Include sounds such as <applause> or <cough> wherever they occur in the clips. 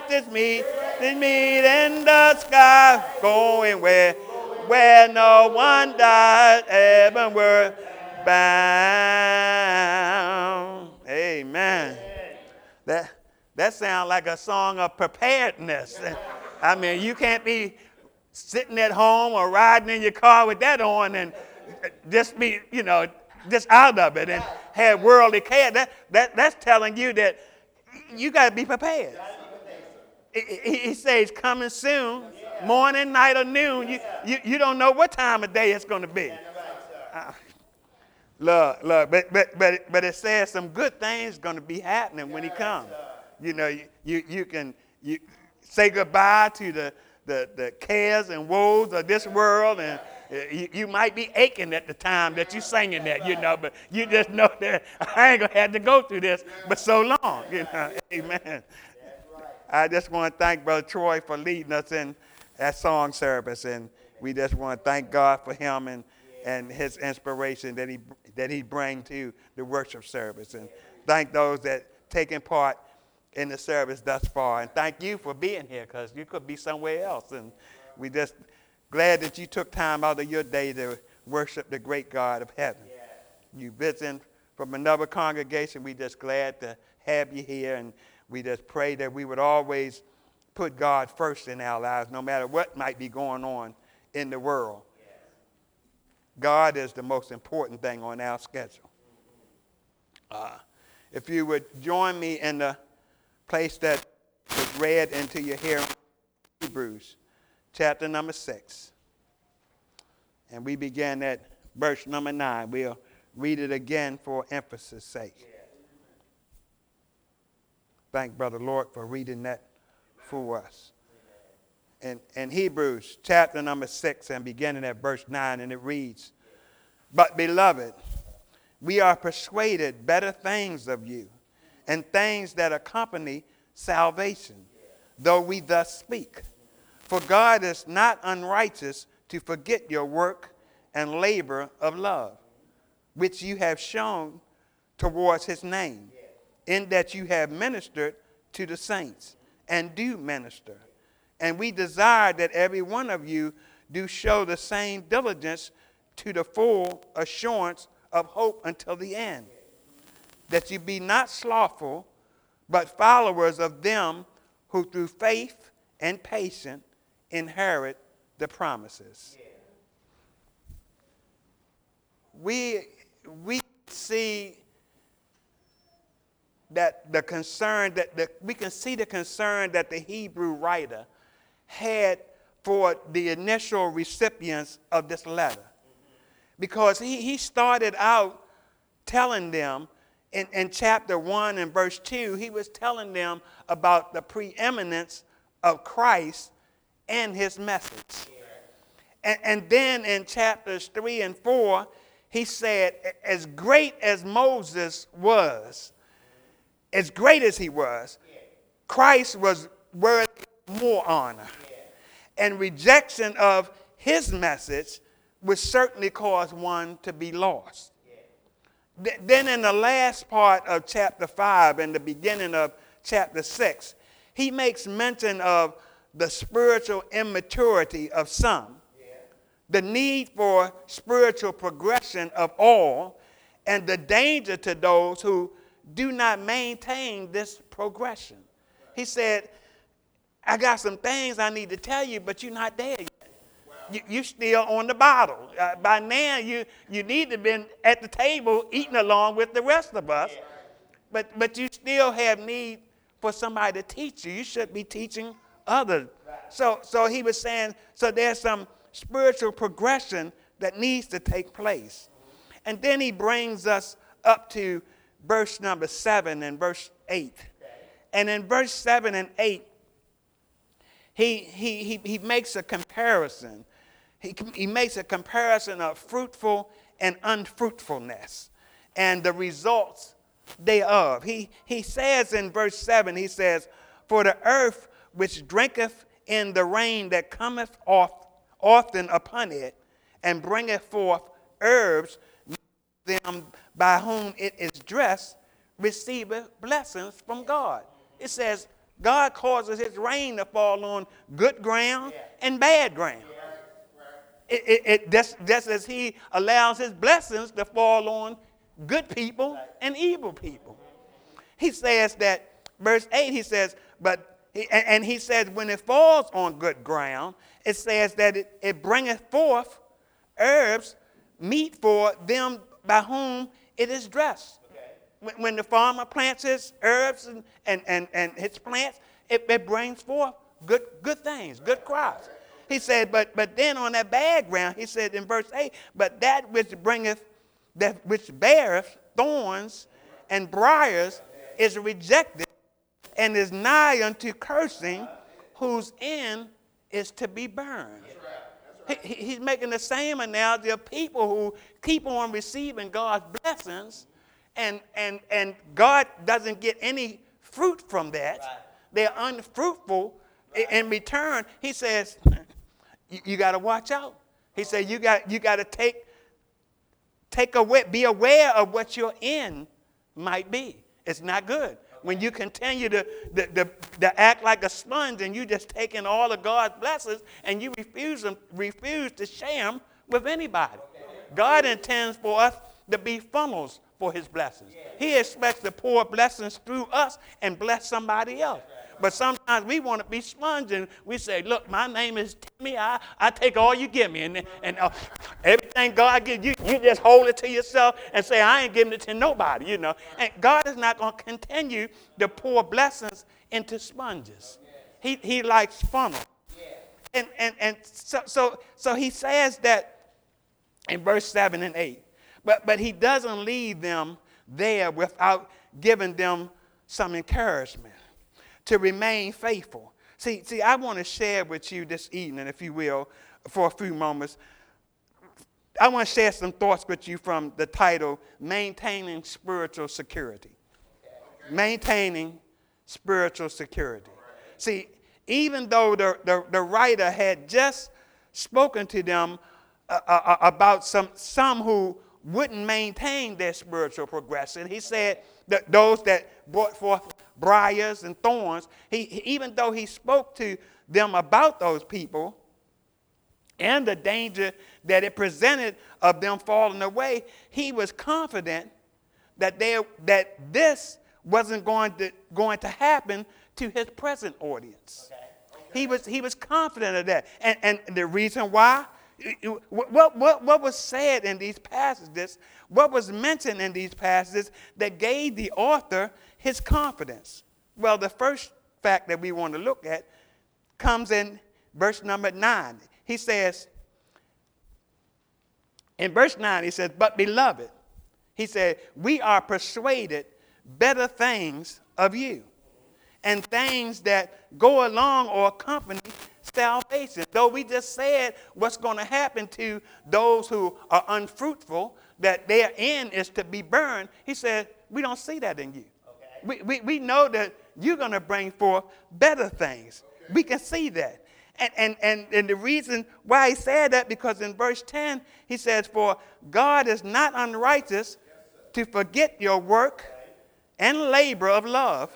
righteous meet, they meet in the sky, going where, where no one died, heavenward bound. Amen. That, that sounds like a song of preparedness. I mean, you can't be sitting at home or riding in your car with that on and just be, you know, just out of it and have worldly care. That, that, that's telling you that you got to be prepared. He, says coming soon, morning, night, or noon. You, you, you don't know what time of day it's going to be. Uh, look, look, but, but, but, but it says some good things going to be happening when he comes. You know, you, you, you can you say goodbye to the, the, the cares and woes of this world and you, you, might be aching at the time that you're singing that, you know, but you just know that <laughs> I ain't to have to go through this but so long, you know. <laughs> Amen. I just want to thank Brother Troy for leading us in that song service, and we just want to thank God for him and, and his inspiration that he, that he bring to the worship service, and thank those that taken part in the service thus far, and thank you for being here, because you could be somewhere else, and we just glad that you took time out of your day to worship the great God of heaven. You visiting from another congregation, we just glad to have you here, and we just pray that we would always put God first in our lives, no matter what might be going on in the world. God is the most important thing on our schedule. Uh, if you would join me in the place that was read into your hearing, Hebrews chapter number 6. And we begin at verse number 9. We'll read it again for emphasis' sake. Thank Brother Lord for reading that for us. In, in Hebrews chapter number 6 and beginning at verse 9, and it reads, But beloved, we are persuaded better things of you, and things that accompany salvation, though we thus speak. For God is not unrighteous to forget your work and labor of love, which you have shown towards his name, in that you have ministered to the saints and do minister. And we desire that every one of you do show the same diligence to the full assurance of hope until the end. That you be not slothful, but followers of them who through faith and patience inherit the promises. We, we see that the concern that the, we can see the concern that the Hebrew writer had for the initial recipients of this letter. Because he, he started out telling them in, in chapter 1 and verse 2, he was telling them about the preeminence of Christ and his message. And, and then in chapters 3 and 4, he said, as great as Moses was, as great as he was, Christ was worth more honor. And rejection of his message would certainly cause one to be lost. Then, in the last part of chapter 5 and the beginning of chapter 6, he makes mention of the spiritual immaturity of some, the need for spiritual progression of all, and the danger to those who do not maintain this progression. He said, I got some things I need to tell you, but you're not there yet. You, you're still on the bottle. Uh, by now, you, you need to have been at the table eating along with the rest of us, but, but you still have need for somebody to teach you. You should be teaching others. So, so he was saying, so there's some spiritual progression that needs to take place. And then he brings us up to verse number 7 and verse 8. And in verse 7 and 8, he, he, he, he makes a comparison. He, he makes a comparison of fruitful and unfruitfulness and the results thereof. He, he says in verse 7, he says, For the earth which drinketh in the rain that cometh off, often upon it, and bringeth forth herbs, them by whom it is dressed, receiveth blessings from God. It says, God causes his rain to fall on good ground and bad ground. It, it, it, just, just as he allows his blessings to fall on good people and evil people. He says that, verse 8, he says, but, and he says, when it falls on good ground, it says that it, it bringeth forth herbs, meat for them by whom it is dressed. When, when the farmer plants his herbs and, and, and, and his plants, it, it brings forth good, good things, good crops. He said, but, but then on that bad ground, he said in verse 8, but that which bringeth, that which beareth thorns and briars is rejected and is nigh unto cursing, whose end is to be burned. He, he's making the same analogy of people who keep on receiving God's blessings, and, and, and God doesn't get any fruit from that. Right. They're unfruitful. Right. In return, he says, you, you got to watch out. He said, you got, you got to take, take away, be aware of what your end might be. It's not good. When you continue to, to, to, to, act like a sponge and you just taking all of God's blessings and you refuse, them, refuse to share them with anybody. God intends for us to be funnels for his blessings. He expects to pour blessings through us and bless somebody else. But sometimes we want to be sponge and we say, look, my name is Timmy. I, I take all you give me. And, and uh, everything God gives you, you just hold it to yourself and say, I ain't giving it to nobody, you know. And God is not going to continue to pour blessings into sponges. He, he likes funnel. And, and, and so, so, so he says that in verse 7 and 8. But, but he doesn't leave them there without giving them some encouragement to remain faithful. See, see, I want to share with you this evening, if you will, for a few moments. I want to share some thoughts with you from the title Maintaining Spiritual Security. Maintaining Spiritual Security. See, even though the, the, the writer had just spoken to them uh, uh, uh about some, some who wouldn't maintain their spiritual progression, he said that those that brought forth briars and thorns. He, even though he spoke to them about those people and the danger that it presented of them falling away, he was confident that, they, that this wasn't going to, going to happen to his present audience. Okay. Okay. He, was, he was confident of that. And, and the reason why? What, what, what was said in these passages, what was mentioned in these passages that gave the author his confidence? Well, the first fact that we want to look at comes in verse number 9. He says, in verse 9, he says, But beloved, he said, We are persuaded better things of you, and things that go along or accompany salvation. Though we just said what's going to happen to those who are unfruitful, that their end is to be burned, he said, We don't see that in you we, we, we know that you're going to bring forth better things. Okay. We can see that. And, and, and, and the reason why he said that, because in verse 10, he says, For God is not unrighteous to forget your work and labor of love,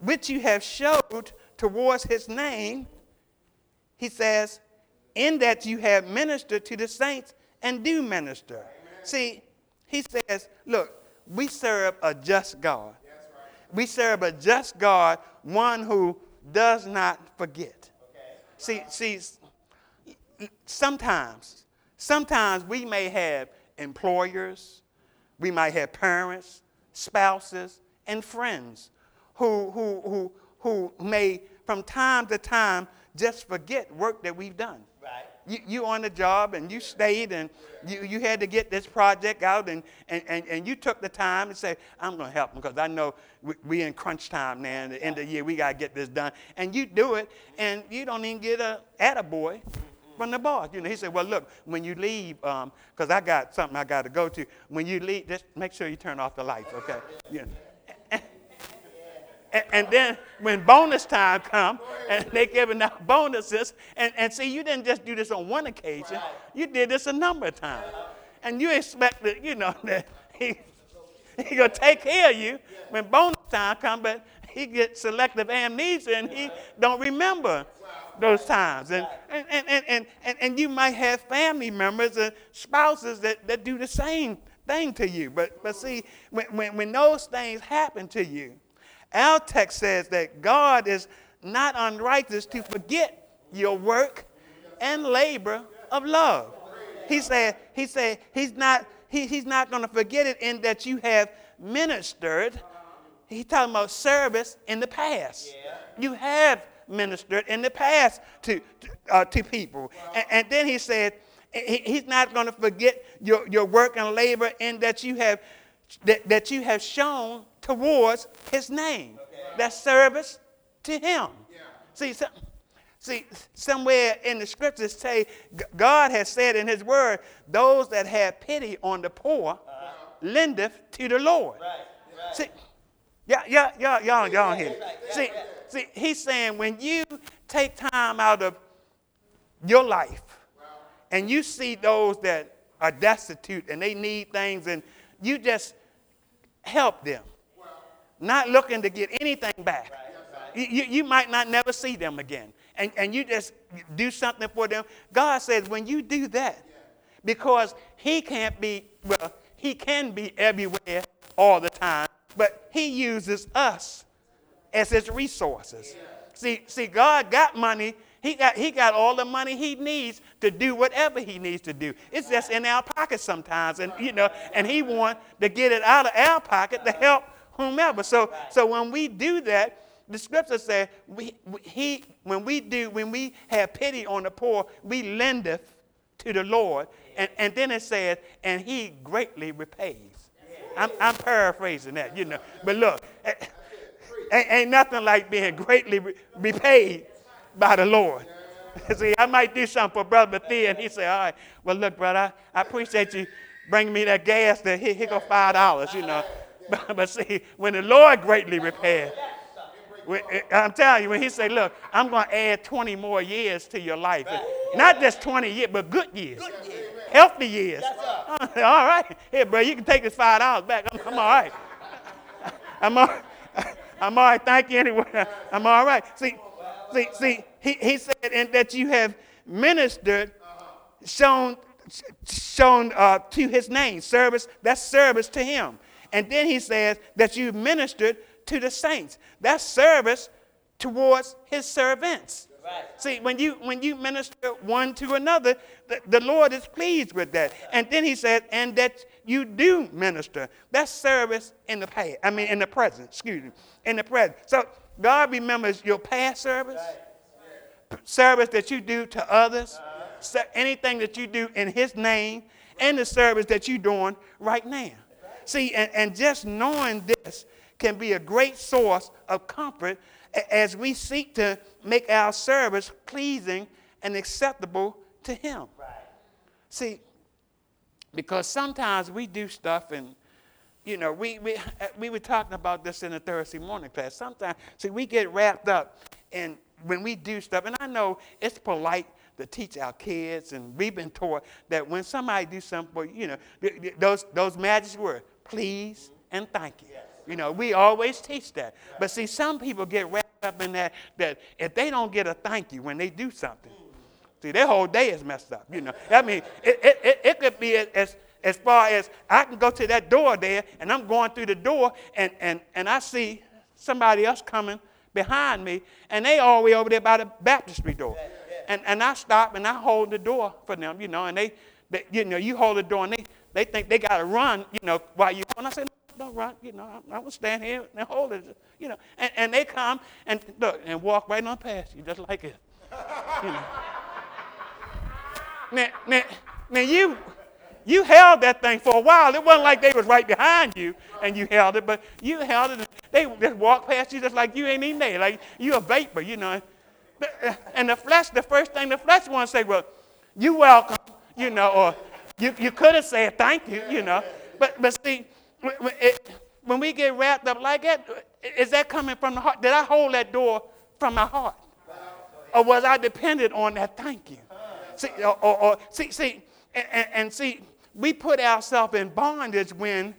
which you have showed towards his name. He says, In that you have ministered to the saints and do minister. Amen. See, he says, Look, we serve a just God we serve a just God, one who does not forget. Okay. See, see, sometimes, sometimes we may have employers, we might have parents, spouses, and friends who, who, who, who may, from time to time, just forget work that we've done you, you on the job and you stayed and you, you had to get this project out and, and, and, and you took the time to say, I'm going to help them because I know we, we in crunch time now. At the end of the year, we got to get this done. And you do it and you don't even get a attaboy from the boss. You know, he said, well, look, when you leave, because um, I got something I got to go to, when you leave, just make sure you turn off the lights, okay? Yeah. And, and then when bonus time come and they giving out bonuses, and, and see, you didn't just do this on one occasion, you did this a number of times. And you expect that, you know, <laughs> that he, he gonna take care of you when bonus time come, but he gets selective amnesia and he don't remember those times. And, and, and, and, and, and you might have family members and spouses that, that do the same thing to you. But, but see, when, when, when those things happen to you, our text says that God is not unrighteous to forget your work and labor of love. He said, he said he's not, he, he's not going to forget it in that you have ministered. He's talking about service in the past. You have ministered in the past to, to, uh, to people. And, and, then he said, he, he's not going to forget your, your work and labor in that you have that, that you have shown towards his name. Okay. That service to him. Yeah. See, so, see, somewhere in the scriptures say God has said in his word, those that have pity on the poor uh-huh. lendeth to the Lord. Right. Right. See, yeah, yeah, yeah, y'all, y'all here. See, see, he's saying when you take time out of your life and you see those that are destitute and they need things and you just help them, not looking to get anything back. You, you might not never see them again. And, and you just do something for them. God says when you do that, because He can't be, well, He can be everywhere all the time, but He uses us as His resources. See, see, God got money he got, he got all the money he needs to do whatever he needs to do. It's just in our pocket sometimes. And, you know, and he wants to get it out of our pocket to help whomever. So, so when we do that, the scripture says, we, he, when we do, when we have pity on the poor, we lendeth to the Lord. And, and then it says, and he greatly repays. I'm, I'm paraphrasing that, you know. But look, <laughs> ain't, ain't nothing like being greatly repaid by the Lord. <laughs> See, I might do something for Brother Thea, and he said, all right, well, look, brother, I, I appreciate you bringing me that gas. That here, here go $5, you know. <laughs> But, but see, when the Lord greatly repaired, I'm telling you, when he said, look, I'm going to add 20 more years to your life. Not just 20 years, but good years. Good years. Healthy years. <laughs> all right. Here, bro, you can take this $5 back. I'm, I'm all right. I'm all, I'm all right. Thank you anyway. I'm all right. See, see, see, he, he said, and that you have ministered, shown, shown uh, to his name, service, that's service to him. And then he says that you ministered to the saints. That's service towards his servants. Right. See, when you when you minister one to another, the, the Lord is pleased with that. And then he said, and that you do minister. That's service in the past. I mean in the present, excuse me. In the present. So God remembers your past service, service that you do to others, anything that you do in His name, and the service that you're doing right now. See, and, and just knowing this can be a great source of comfort as we seek to make our service pleasing and acceptable to Him. See, because sometimes we do stuff and you know, we, we, <laughs> we were talking about this in the Thursday morning class. Sometimes, see, we get wrapped up in when we do stuff, and I know it's polite to teach our kids, and we've been taught that when somebody do something for you, know, those, those magic words, please and thank you. You know, we always teach that. But see, some people get wrapped up in that, that if they don't get a thank you when they do something, see, their whole day is messed up, you know. I mean, it, it, it could be as, as far as I can go to that door there and I'm going through the door and, and, and I see somebody else coming behind me and they all the way over there by the baptistry door. And, and I stop and I hold the door for them, you know, and they, they you know, you hold the door and they, they think they got to run, you know, while you, and I say, no, don't run, you know, I'm, I will stand here and hold it, you know, and, and they come and look and walk right on past you just like it. <laughs> You know. now, now, now you, you held that thing for a while. It wasn't like they was right behind you and you held it, but you held it. They just walked past you just like you ain't even there, like you a vapor, you know. Uh, and the flesh, the first thing the flesh wants to say, well, you welcome, you know, or you, you could have said thank you, you know. But, but see, when we get wrapped up like that, is that coming from the heart? Did I hold that door from my heart? Or was I dependent on that thank you? See, or, or, or see, see, and, and see, we put ourselves in bondage when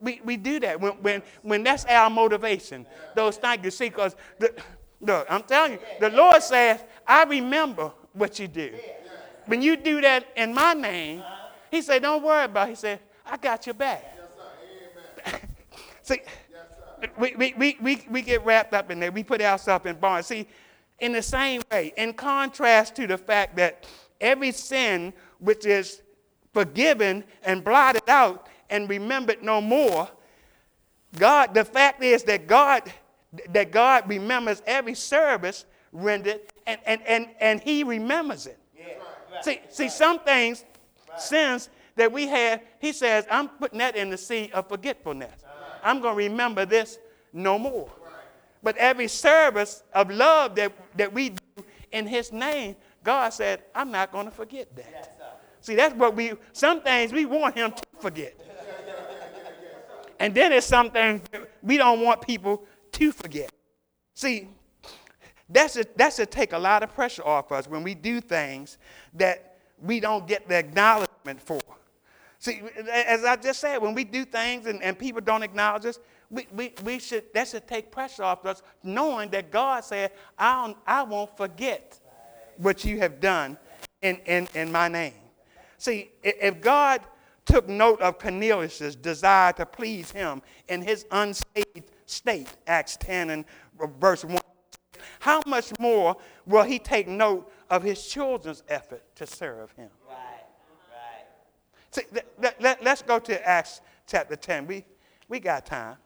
We, we do that when, when, when that's our motivation. Those things, you. See, because look, I'm telling you, the Lord says, I remember what you do. When you do that in my name, He said, Don't worry about it. He said, I got your back. <laughs> See, we, we, we, we, we get wrapped up in there. We put ourselves in bondage. See, in the same way, in contrast to the fact that every sin which is forgiven and blotted out and remembered no more, God, the fact is that God, that God remembers every service rendered and, and, and, and he remembers it. Yeah. Right. See, see, some things, right. sins that we have, he says, I'm putting that in the sea of forgetfulness. Right. I'm going to remember this no more. But every service of love that, that we do in his name, God said, I'm not going to forget that. Yes, See, that's what we, some things we want him to forget. and then there's some things we don't want people to forget. See, that's a, that's take a lot of pressure off us when we do things that we don't get the acknowledgement for. See, as I just said, when we do things and, and people don't acknowledge us, we, we, we should, that should take pressure off us, knowing that God said, I, I won't forget what you have done in, in, in my name. See, if God took note of Cornelius' desire to please him in his unsaved state, Acts 10 and verse 1, how much more will he take note of his children's effort to serve him? See, let, let, let's go to Acts chapter 10. We, we got time.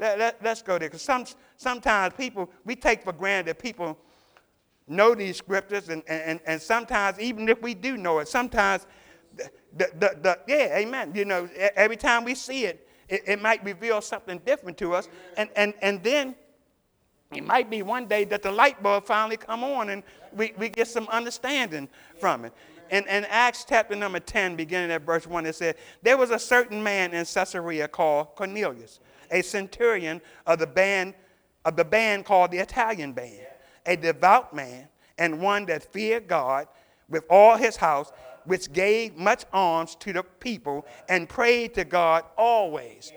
Let, let, us go there. Because some, sometimes people, we take for granted people know these scriptures, and, and, and sometimes, even if we do know it, sometimes, the, the, the, the yeah, amen. You know, every time we see it, it, it might reveal something different to us. And, and, and then it might be one day that the light bulb finally come on and we, we get some understanding from it in, in Acts chapter number 10, beginning at verse 1, it said, There was a certain man in Caesarea called Cornelius, a centurion of the band, of the band called the Italian band, a devout man, and one that feared God with all his house, which gave much alms to the people and prayed to God always.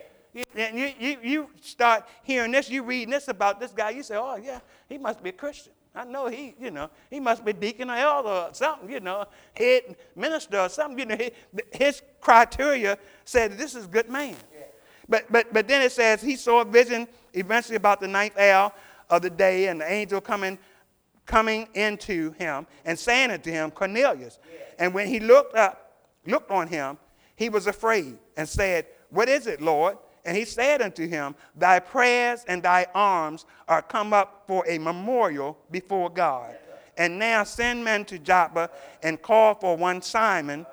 And You, you, you start hearing this, you reading this about this guy, you say, oh, yeah, he must be a Christian. I know he, you know, he must be deacon or elder or something, you know, head minister or something. You know, his criteria said this is a good man. Yeah. But, but, but then it says he saw a vision eventually about the ninth hour of the day, and the angel coming, coming into him and saying unto him, Cornelius. And when he looked up, looked on him, he was afraid and said, What is it, Lord? And he said unto him, Thy prayers and thy alms are come up for a memorial before God. And now send men to Joppa and call for one Simon,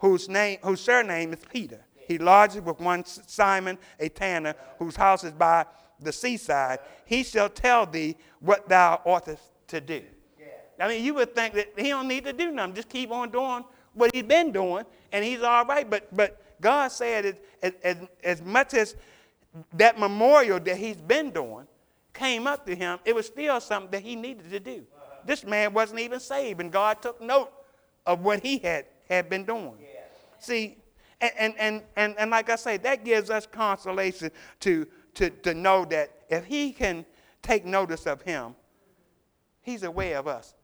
whose, name, whose surname is Peter. He lodges with one Simon, a tanner, whose house is by the seaside. He shall tell thee what thou oughtest to do. I mean, you would think that he don't need to do nothing. Just keep on doing what he's been doing, and he's all right. But, but God said as, as, as much as that memorial that he's been doing came up to him, it was still something that he needed to do. Uh-huh. This man wasn't even saved, and God took note of what he had, had been doing. Yeah. See, and, and, and, and, and like I say, that gives us consolation to, to, to know that if he can take notice of him, he's aware of us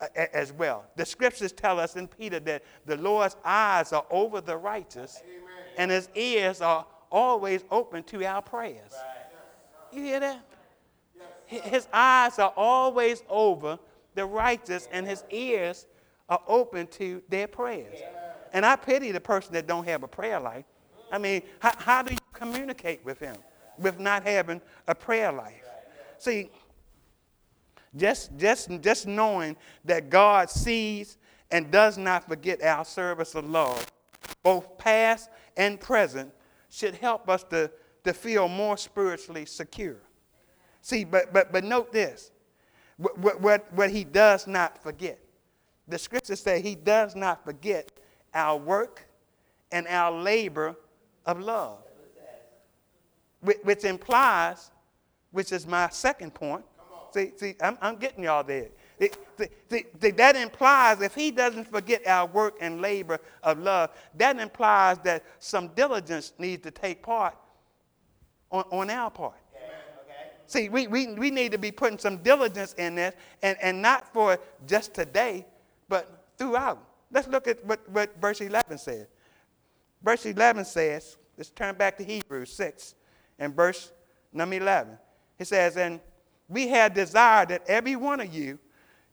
uh, as well. The scriptures tell us in Peter that the Lord's eyes are over the righteous Amen. and his ears are always open to our prayers. Right. You hear that? Yes. His eyes are always over the righteous and his ears are open to their prayers. Yeah. And I pity the person that don't have a prayer life. I mean, how, how do you communicate with him with not having a prayer life? See, just, just, just knowing that God sees and does not forget our service of love, both past and present, should help us to, to feel more spiritually secure. See, but, but, but note this what, what, what he does not forget. The scriptures say he does not forget our work and our labor of love, which, implies, which is my second point, See, see, I'm, I'm getting y'all there. It, see, see, that implies if he doesn't forget our work and labor of love, that implies that some diligence needs to take part on, on our part. See, we, we, we need to be putting some diligence in this, and, and not for just today, but throughout. Let's look at what, what verse 11 says. Verse 11 says, let's turn back to Hebrews 6 and verse number 11. It says, And we have desired that every one of you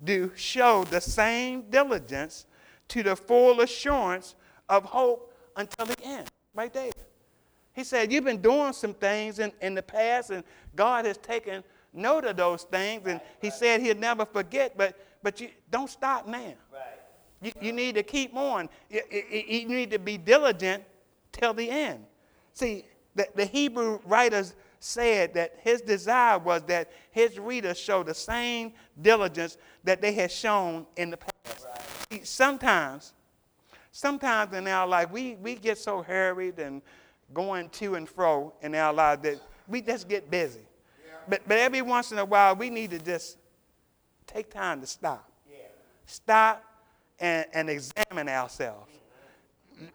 do show the same diligence to the full assurance of hope until the end. Right there. He said, You've been doing some things in, in the past, and God has taken note of those things, and He said He'll never forget, but, but you don't stop now. You, you need to keep on. You, you, need to be diligent till the end. See, the, the Hebrew writers said that his desire was that his readers show the same diligence that they had shown in the past. Right. Sometimes, sometimes in our life, we, we get so hurried and going to and fro in our lives that we just get busy. Yeah. But, but every once in a while, we need to just take time to stop. Yeah. Stop and, and examine ourselves.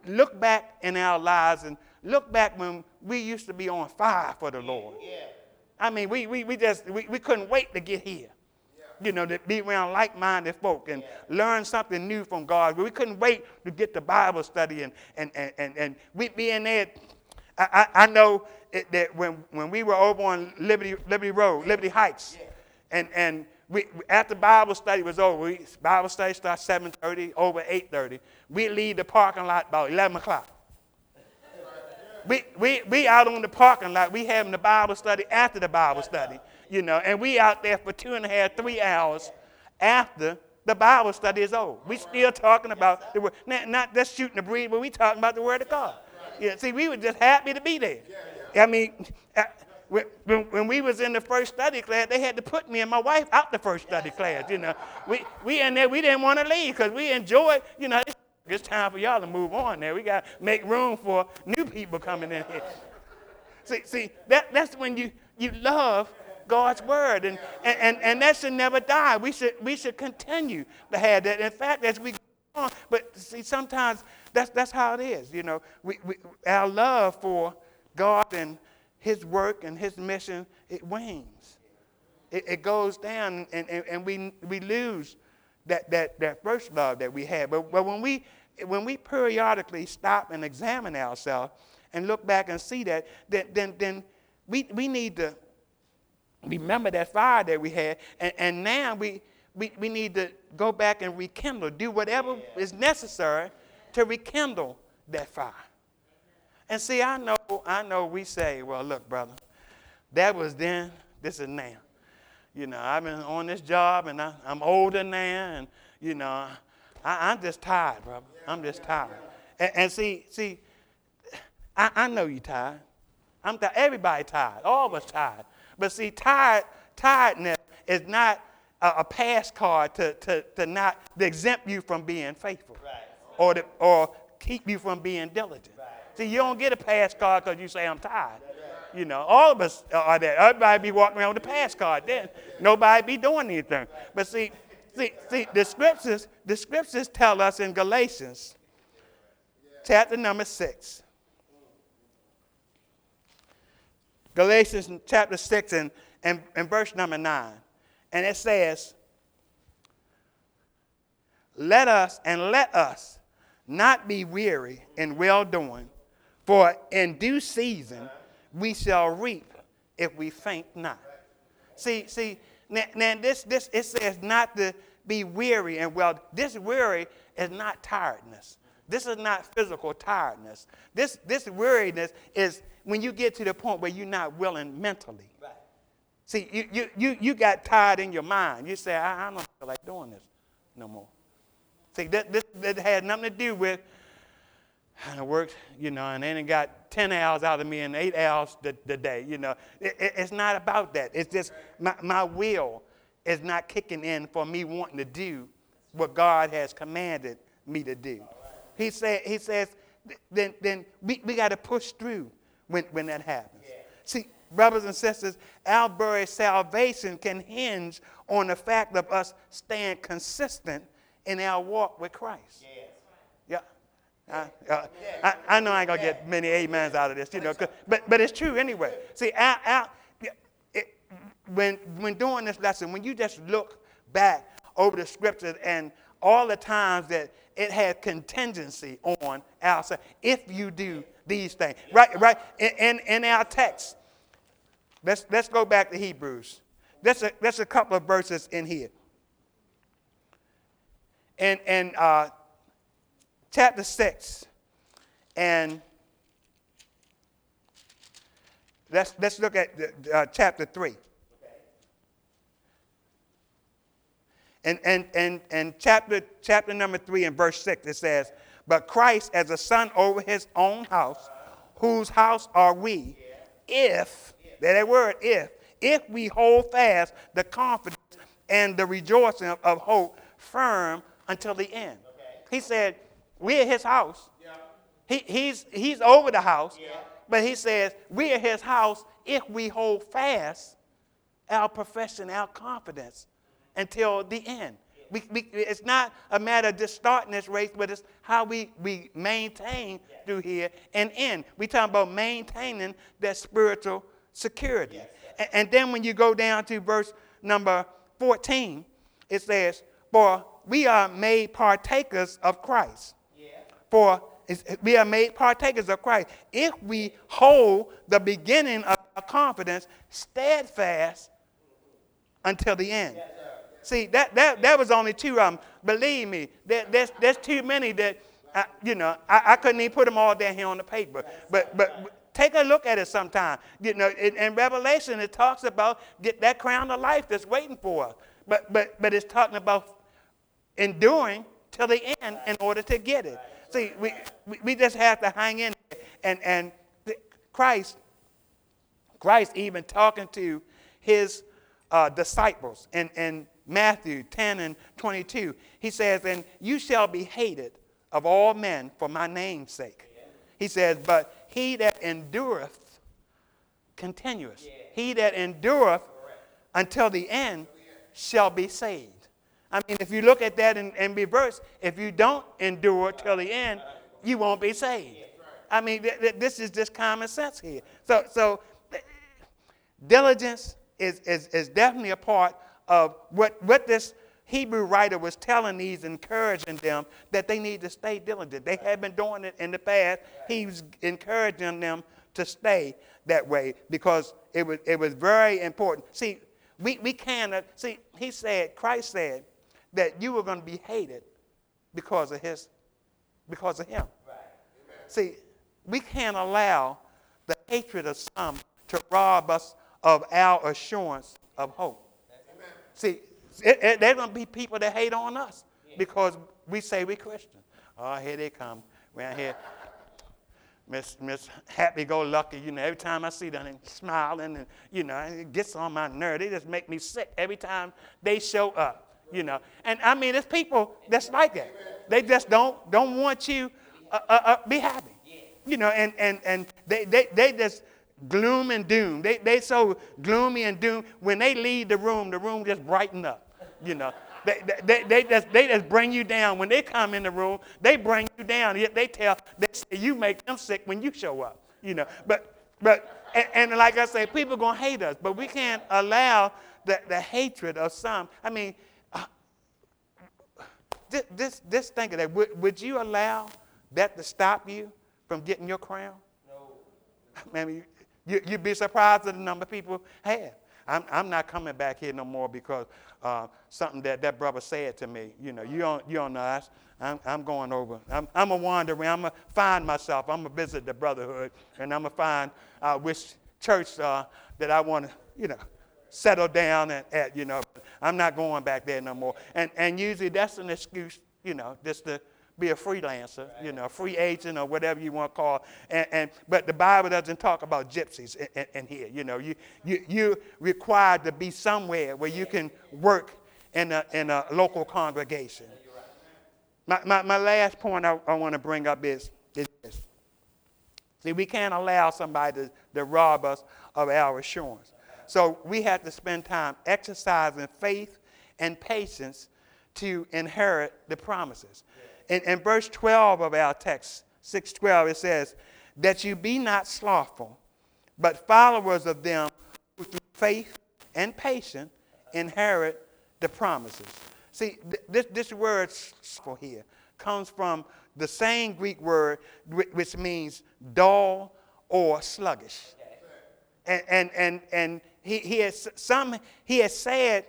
Look back in our lives and look back when we used to be on fire for the Lord. Yeah. I mean, we, we, we just we, we couldn't wait to get here. You know, to be around like-minded folk and yeah. learn something new from God. We couldn't wait to get the Bible study and and and and, and we be in there. I, I, I know it, that when, when we were over on Liberty, Liberty Road, Liberty Heights, yeah. and, and we, after Bible study was over, we, Bible study starts 7.30, over 8.30. We leave the parking lot about 11 o'clock we, we, we out on the parking lot. We having the Bible study after the Bible study, you know, and we out there for two and a half, three hours after the Bible study is over. We still talking about the word, not, not just shooting the breeze, but we talking about the word of God. Yeah, see, we were just happy to be there. I mean, uh, when, when we was in the first study class, they had to put me and my wife out the first study class. You know, we we in there, we didn't want to leave because we enjoyed. You know, it's time for y'all to move on there. We got to make room for new people coming in here. See, see that, that's when you, you love God's word. And, and, and, and that should never die. We should, we should continue to have that. In fact, as we go on, but see, sometimes that's, that's how it is. You know, we, we, our love for God and his work and his mission, it wanes. It, it goes down and, and, and we, we lose that, that, that first love that we had. But, but when, we, when we periodically stop and examine ourselves and look back and see that, then, then, then we, we need to remember that fire that we had. And, and now we, we, we need to go back and rekindle, do whatever yeah. is necessary to rekindle that fire. And see, I know, I know we say, well, look, brother, that was then, this is now you know, I've been on this job and I, am older now, and you know, I, am just tired, brother. I'm just tired. And, and see, see, I, I know you're tired. I'm tired. Everybody tired. All of us tired. But see, tired, tiredness is not a, a pass card to, to, to not to exempt you from being faithful, right. or to, or keep you from being diligent. Right. See, you don't get a pass card because you say I'm tired. You know, all of us uh, are there. Everybody be walking around with a pass card then. Nobody be doing anything. But see, see, see, the scriptures, the scriptures tell us in Galatians, chapter number six. Galatians chapter 6 and, and, and verse number 9. And it says, Let us and let us not be weary in well doing, for in due season we shall reap if we faint not. See, see, now, now this, this, it says not to be weary and well. This weary is not tiredness. This is not physical tiredness. This, this weariness is when you get to the point where you're not willing mentally. Right. See, you, you, you, you got tired in your mind. You say, I, I don't feel like doing this no more. See, that, this, that had nothing to do with and I worked, you know, and then it got 10 hours out of me and eight hours the, the day, you know. It, it, it's not about that. It's just my, my will is not kicking in for me wanting to do what God has commanded me to do. He, said, he says, then, then we, we got to push through when, when that happens. Yeah. See, brothers and sisters, our very salvation can hinge on the fact of us staying consistent in our walk with Christ. Yeah. I, uh, I, I, know I ain't gonna get many amens out of this, you know, but but it's true anyway. See, our, our, it, when when doing this lesson, when you just look back over the scriptures and all the times that it had contingency on our side, if you do these things, right, right, in, in, in our text. Let's let's go back to Hebrews. There's a, there's a couple of verses in here. And and uh, chapter 6. And let's, let's look at uh, chapter 3. And, and, and, and chapter, chapter number 3 and verse 6, it says, But Christ as a son over his own house, whose house are we, if, that word, if, if we hold fast the confidence and the rejoicing of, of hope firm until the end. He said, we're his house. Yeah. He, he's, he's over the house. Yeah. But he says, we're his house if we hold fast our profession, our confidence until the end. We, we, it's not a matter of just starting this race, but it's how we, we maintain yes. through here and end. We talk about maintaining that spiritual security. Yes, and, and then when you go down to verse number 14, it says, For we are made partakers of Christ. For we are made partakers of Christ if we hold the beginning of our confidence steadfast until the end. Yes, See, that, that, that was only two of them. Believe me, there, there's, there's too many that, I, you know, I, I couldn't even put them all down here on the paper. But, but take a look at it sometime. You know, in, in Revelation, it talks about get that crown of life that's waiting for us. But, but, but it's talking about enduring till the end in order to get it. See, we, we just have to hang in and, and Christ, Christ even talking to his uh, disciples in, in Matthew 10 and 22, he says, And you shall be hated of all men for my name's sake. He says, But he that endureth continuous, he that endureth until the end shall be saved. I mean, if you look at that in, in reverse, if you don't endure till the end, you won't be saved. I mean, th- th- this is just common sense here. So, so diligence is, is, is definitely a part of what, what this Hebrew writer was telling these, encouraging them that they need to stay diligent. They had been doing it in the past. He was encouraging them to stay that way because it was, it was very important. See, we, we cannot, see, he said, Christ said, that you were going to be hated because of his because of him. Right. See, we can't allow the hatred of some to rob us of our assurance of hope. Amen. See, it, it, there's going to be people that hate on us yeah. because we say we're Christian. Oh, here they come around here. <laughs> Miss Miss Happy Go Lucky, you know, every time I see them and smiling and you know, it gets on my nerve. They just make me sick every time they show up you know. And I mean, there's people that's like that. They just don't don't want you uh, uh, uh, be happy, you know. And and and they they they just gloom and doom. They they so gloomy and doom. When they leave the room, the room just brighten up, you know. They, they, they, just, they just bring you down. When they come in the room, they bring you down. Yet they tell, they say you make them sick when you show up, you know. But, but and, and like I say, people going to hate us, but we can't allow the, the hatred of some. I mean, just, just think of that. Would, would you allow that to stop you from getting your crown? No. <laughs> Man, you, would be surprised at the number of people have. I'm, I'm not coming back here no more because uh, something that that brother said to me. You know, you don't, you don't know. I, I'm, I'm going over. I'm, I'm a wander I'm going to find myself. I'm going to visit the brotherhood, and I'm going to find uh, which church uh, that I want to, you know, settle down at, at, you know, I'm not going back there no more. And, and usually that's an excuse, you know, just to be a freelancer, you know, a free agent or whatever you want to call. And, and but the Bible doesn't talk about gypsies in, in, in, here. You know, you you you're required to be somewhere where you can work in a in a local congregation. My, my, my last point I, I want to bring up is, is this. See, we can't allow somebody to, to rob us of our assurance. So we have to spend time exercising faith and patience to inherit the promises. in, in verse 12 of our text, 612, it says, That you be not slothful, but followers of them who through faith and patience inherit the promises. See, th- this, this word for here comes from the same Greek word which means dull or sluggish. And, and, and, and he, he, has some, he has said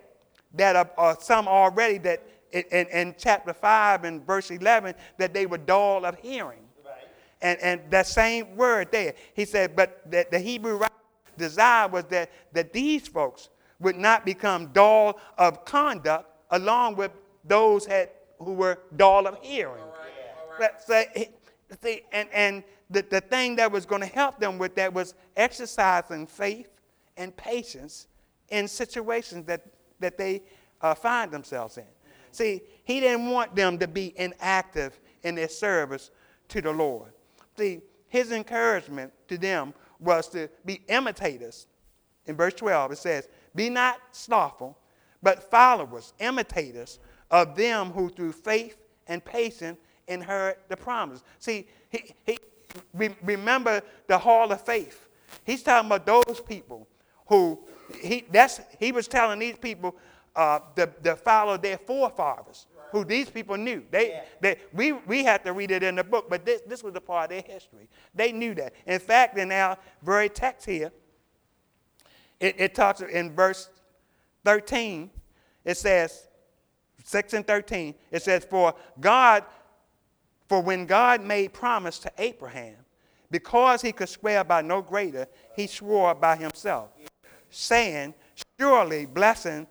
that uh, uh, some already that in, in chapter 5 and verse 11 that they were dull of hearing. Right. And, and that same word there, he said, but the, the Hebrew desire was that, that these folks would not become dull of conduct along with those had, who were dull of hearing. All right. All right. So, see, and, and the, the thing that was going to help them with that was exercising faith and patience in situations that, that they uh, find themselves in. See, he didn't want them to be inactive in their service to the Lord. See, his encouragement to them was to be imitators. In verse 12, it says, Be not slothful, but followers, imitators of them who through faith and patience inherit the promise. See, he, he, remember the hall of faith. He's talking about those people who, he, that's, he was telling these people uh, to, to follow their forefathers, who these people knew. They, yeah. they, we, we had to read it in the book, but this, this was a part of their history. They knew that. In fact, in our very text here, it, it talks in verse 13, it says, 6 and 13, it says, For God, for when God made promise to Abraham, because he could swear by no greater, he swore by himself, saying, Surely blessing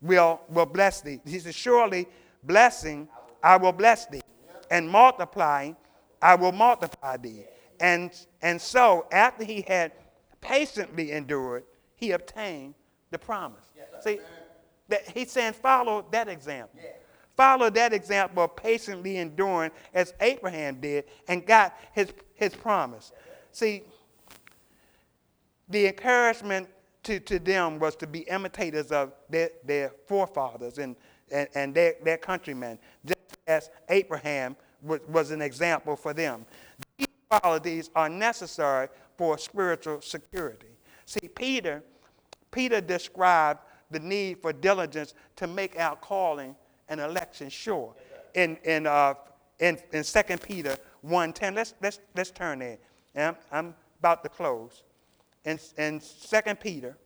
will, will bless thee. He says, Surely blessing I will bless thee, and multiplying I will multiply thee. And, and so, after he had patiently endured, he obtained the promise. Yes, See, that he's saying, follow that example. Yeah. Follow that example of patiently enduring as Abraham did and got his, his promise. See, the encouragement to, to them was to be imitators of their, their forefathers and, and, and their, their countrymen, just as Abraham was, was an example for them. These qualities are necessary for spiritual security. See, Peter, Peter described the need for diligence to make our calling and election sure. In, in, uh, in, in 2 Peter 1.10, let's, let's, let's turn there. I'm, I'm about to close in, in 2 Peter,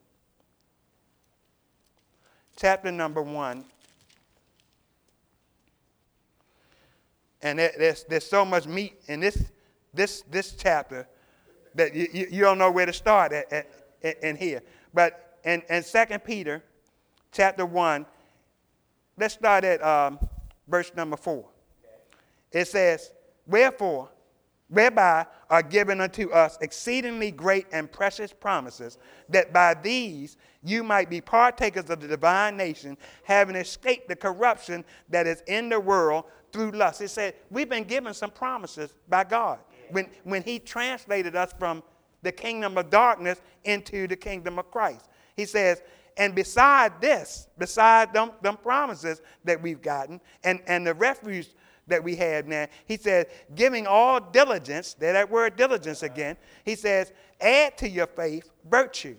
chapter number 1. And there's, there's so much meat in this, this, this chapter that you, you, don't know where to start at, at, in here. But in, in 2 Peter chapter 1, let's start at um, verse number 4. It says, Wherefore, whereby are given unto us exceedingly great and precious promises, that by these you might be partakers of the divine nation, having escaped the corruption that is in the world through lust. It said, We've been given some promises by God when, when He translated us from the kingdom of darkness into the kingdom of Christ. He says, and beside this, beside them, them promises that we've gotten and, and the refuge that we have now. He says, giving all diligence, there that word diligence again. He says, add to your faith virtue,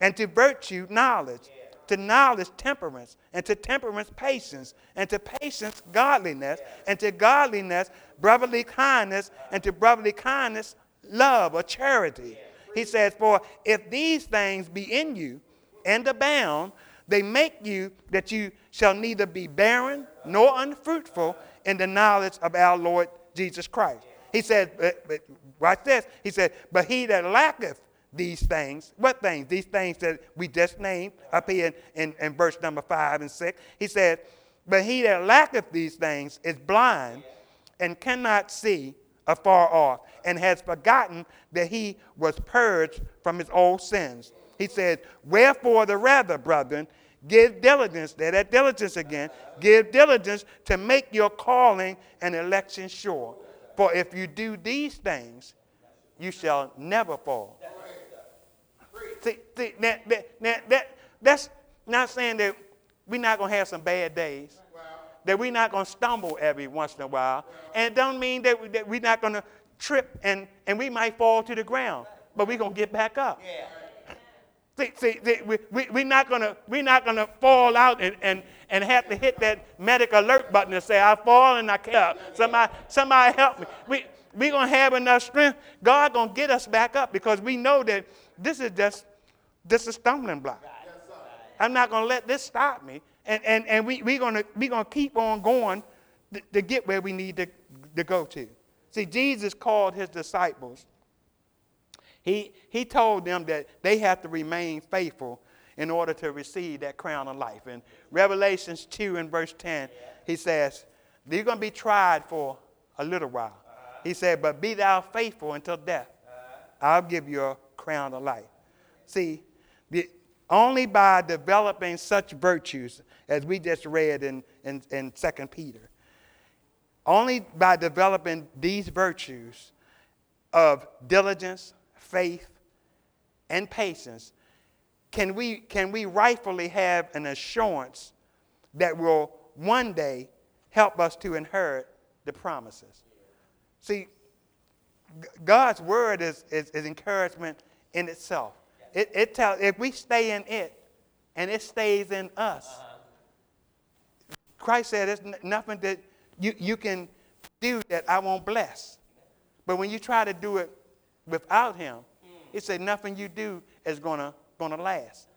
and to virtue knowledge, to knowledge temperance, and to temperance patience, and to patience godliness, and to godliness brotherly kindness, and to brotherly kindness love or charity. He says, For if these things be in you and abound, they make you that you shall neither be barren nor unfruitful in the knowledge of our Lord Jesus Christ. He said, but, but, watch this. He said, But he that lacketh these things, what things? These things that we just named up here in, in, in verse number five and six. He said, But he that lacketh these things is blind and cannot see afar off, and has forgotten that he was purged from his old sins. He said, Wherefore the rather, brethren, Give diligence, there that diligence again. Give diligence to make your calling and election sure. For if you do these things, you shall never fall. See, see that, that, that, that's not saying that we're not going to have some bad days. that we're not going to stumble every once in a while. And it don't mean that, we, that we're not going to trip and, and we might fall to the ground, but we're going to get back up. Yeah. See, see, we, we, we're not to we're not gonna fall out and, and, and have to hit that medic alert button and say, I fall and I can't. Somebody, somebody help me. We, we're to have enough strength. God to get us back up because we know that this is just this is a stumbling block. I'm not to let this stop me. And, and, and we, we're going we gonna keep on going to, to get where we need to, to go to. See, Jesus called his disciples. He, he told them that they have to remain faithful in order to receive that crown of life. In Revelations 2 and verse 10, he says, You're going to be tried for a little while. He said, But be thou faithful until death. I'll give you a crown of life. See, the, only by developing such virtues as we just read in, in, in 2 Peter, only by developing these virtues of diligence, faith, and patience can we, can we rightfully have an assurance that will one day help us to inherit the promises. See, God's word is, is, is encouragement in itself. It, it tells if we stay in it and it stays in us. Christ said there's nothing that you, you can do that I won't bless. But when you try to do it without him, he said nothing you do is gonna gonna last.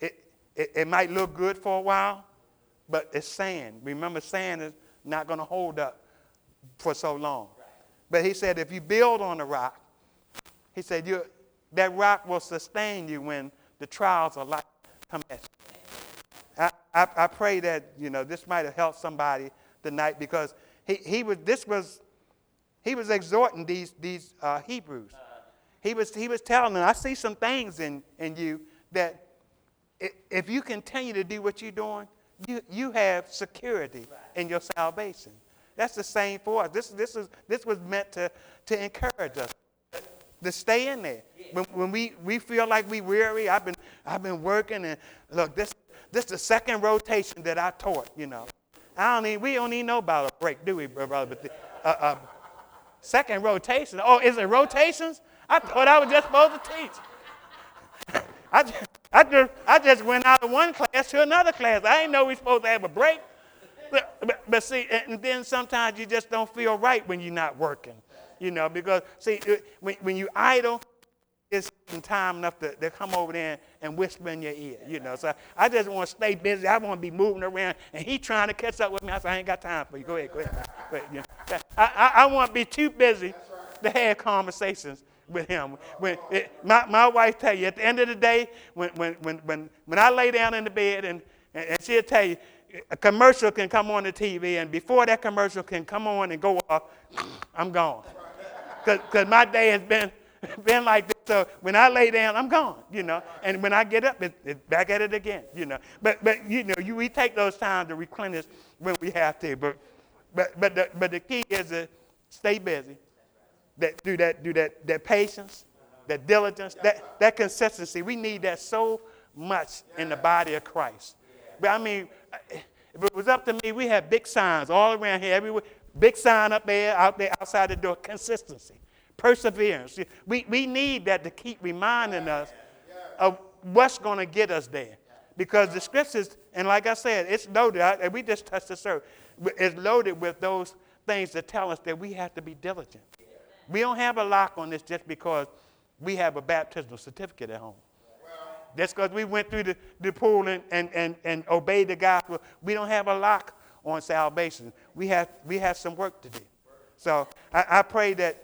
It, it, it might look good for a while, but it's sand. Remember, sand is not gonna hold up for so long. But he said if you build on the rock, he said you that rock will sustain you when the trials of life come at you. I, I, I pray that, you know, this might have helped somebody tonight because he, he was, this was, he was exhorting these, these uh, Hebrews. He was, he was telling them, I see some things in, in you that if you continue to do what you're doing, you, you have security in your salvation. That's the same for us. This, this, is, this was meant to, to encourage us to stay in there. When, when we, we feel like we weary, I've been, I've been working and look, this, this is the second rotation that I taught, you know. I don't even, we don't even know about a break, do we, brother? But the, uh, uh, second rotation. Oh, is it rotations? I thought I was just supposed to teach. I just, I just, I just went out of one class to another class. I didn't know we were supposed to have a break. But, but, but see, and then sometimes you just don't feel right when you're not working you know, because see, when, when you idle, it's time enough to, to come over there and whisper in your ear, you know. So I just want to stay busy. I want to be moving around, and he trying to catch up with me. I said, I ain't got time for you. Go ahead, go ahead. Ahead you know. I, I, I want to be too busy to have conversations with him. When it, my, my wife tell you, at the end of the day, when, when, when, when, when I lay down in the bed, and, and she'll tell you, a commercial can come on the TV, and before that commercial can come on and go off, I'm gone because my day has been, <laughs> been like this. So when I lay down, I'm gone, you know. And when I get up, it, it's back at it again, you know. But, but you know, you, we take those times to replenish when we have to. But, but, but, the, but the key is to stay busy, that, do, that, do that, that patience, that diligence, that, that consistency. We need that so much in the body of Christ. But I mean, if it was up to me, we have big signs all around here, everywhere. Big sign up there, out there, outside the door. Consistency, perseverance. We, we need that to keep reminding us of what's going to get us there. Because the scriptures, and like I said, it's loaded, and we just touched the surface, it's loaded with those things that tell us that we have to be diligent. We don't have a lock on this just because we have a baptismal certificate at home. Just because we went through the, the pool and, and, and, and obeyed the gospel, we don't have a lock on salvation. We have, we have some work to do. So I, I pray that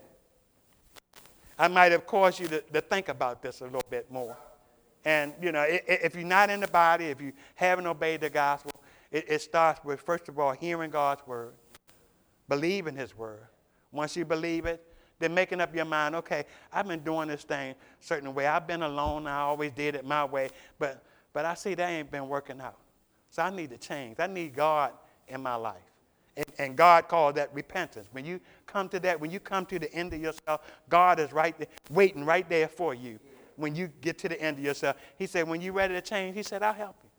I might have caused you to, to think about this a little bit more. And, you know, if you're not in the body, if you haven't obeyed the gospel, it, it starts with, first of all, hearing God's word, believing his word. Once you believe it, then making up your mind, okay, I've been doing this thing certain way. I've been alone. I always did it my way. But, but I see that ain't been working out. So I need to change. I need God in my life. And, and, God called that repentance. When you come to that, when you come to the end of yourself, God is right there, waiting right there for you. When you get to the end of yourself, He said, when you're ready to change, He said, I'll help you.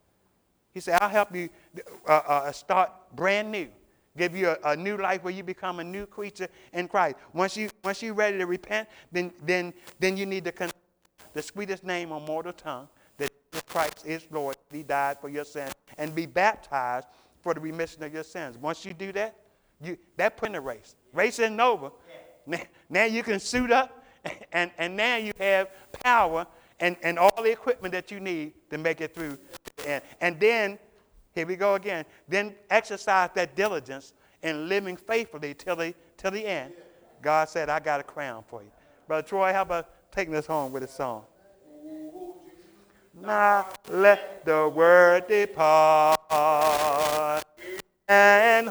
He said, I'll help you uh, uh, start brand new, give you a, a, new life where you become a new creature in Christ. Once, you, once you're ready to repent, then, then, then you need to the sweetest name on mortal tongue that Christ is Lord. He died for your sins and be baptized for the remission of your sins. Once you do that, you, that put in race. Race isn't over. Now, now you can suit up, <laughs> and, and now you have power and, and all the equipment that you need to make it through end. And then, here we go again, then exercise that diligence in living faithfully till the, till the end. God said, I got a crown for you. Brother Troy, how about taking us home with a song? Now let the word depart and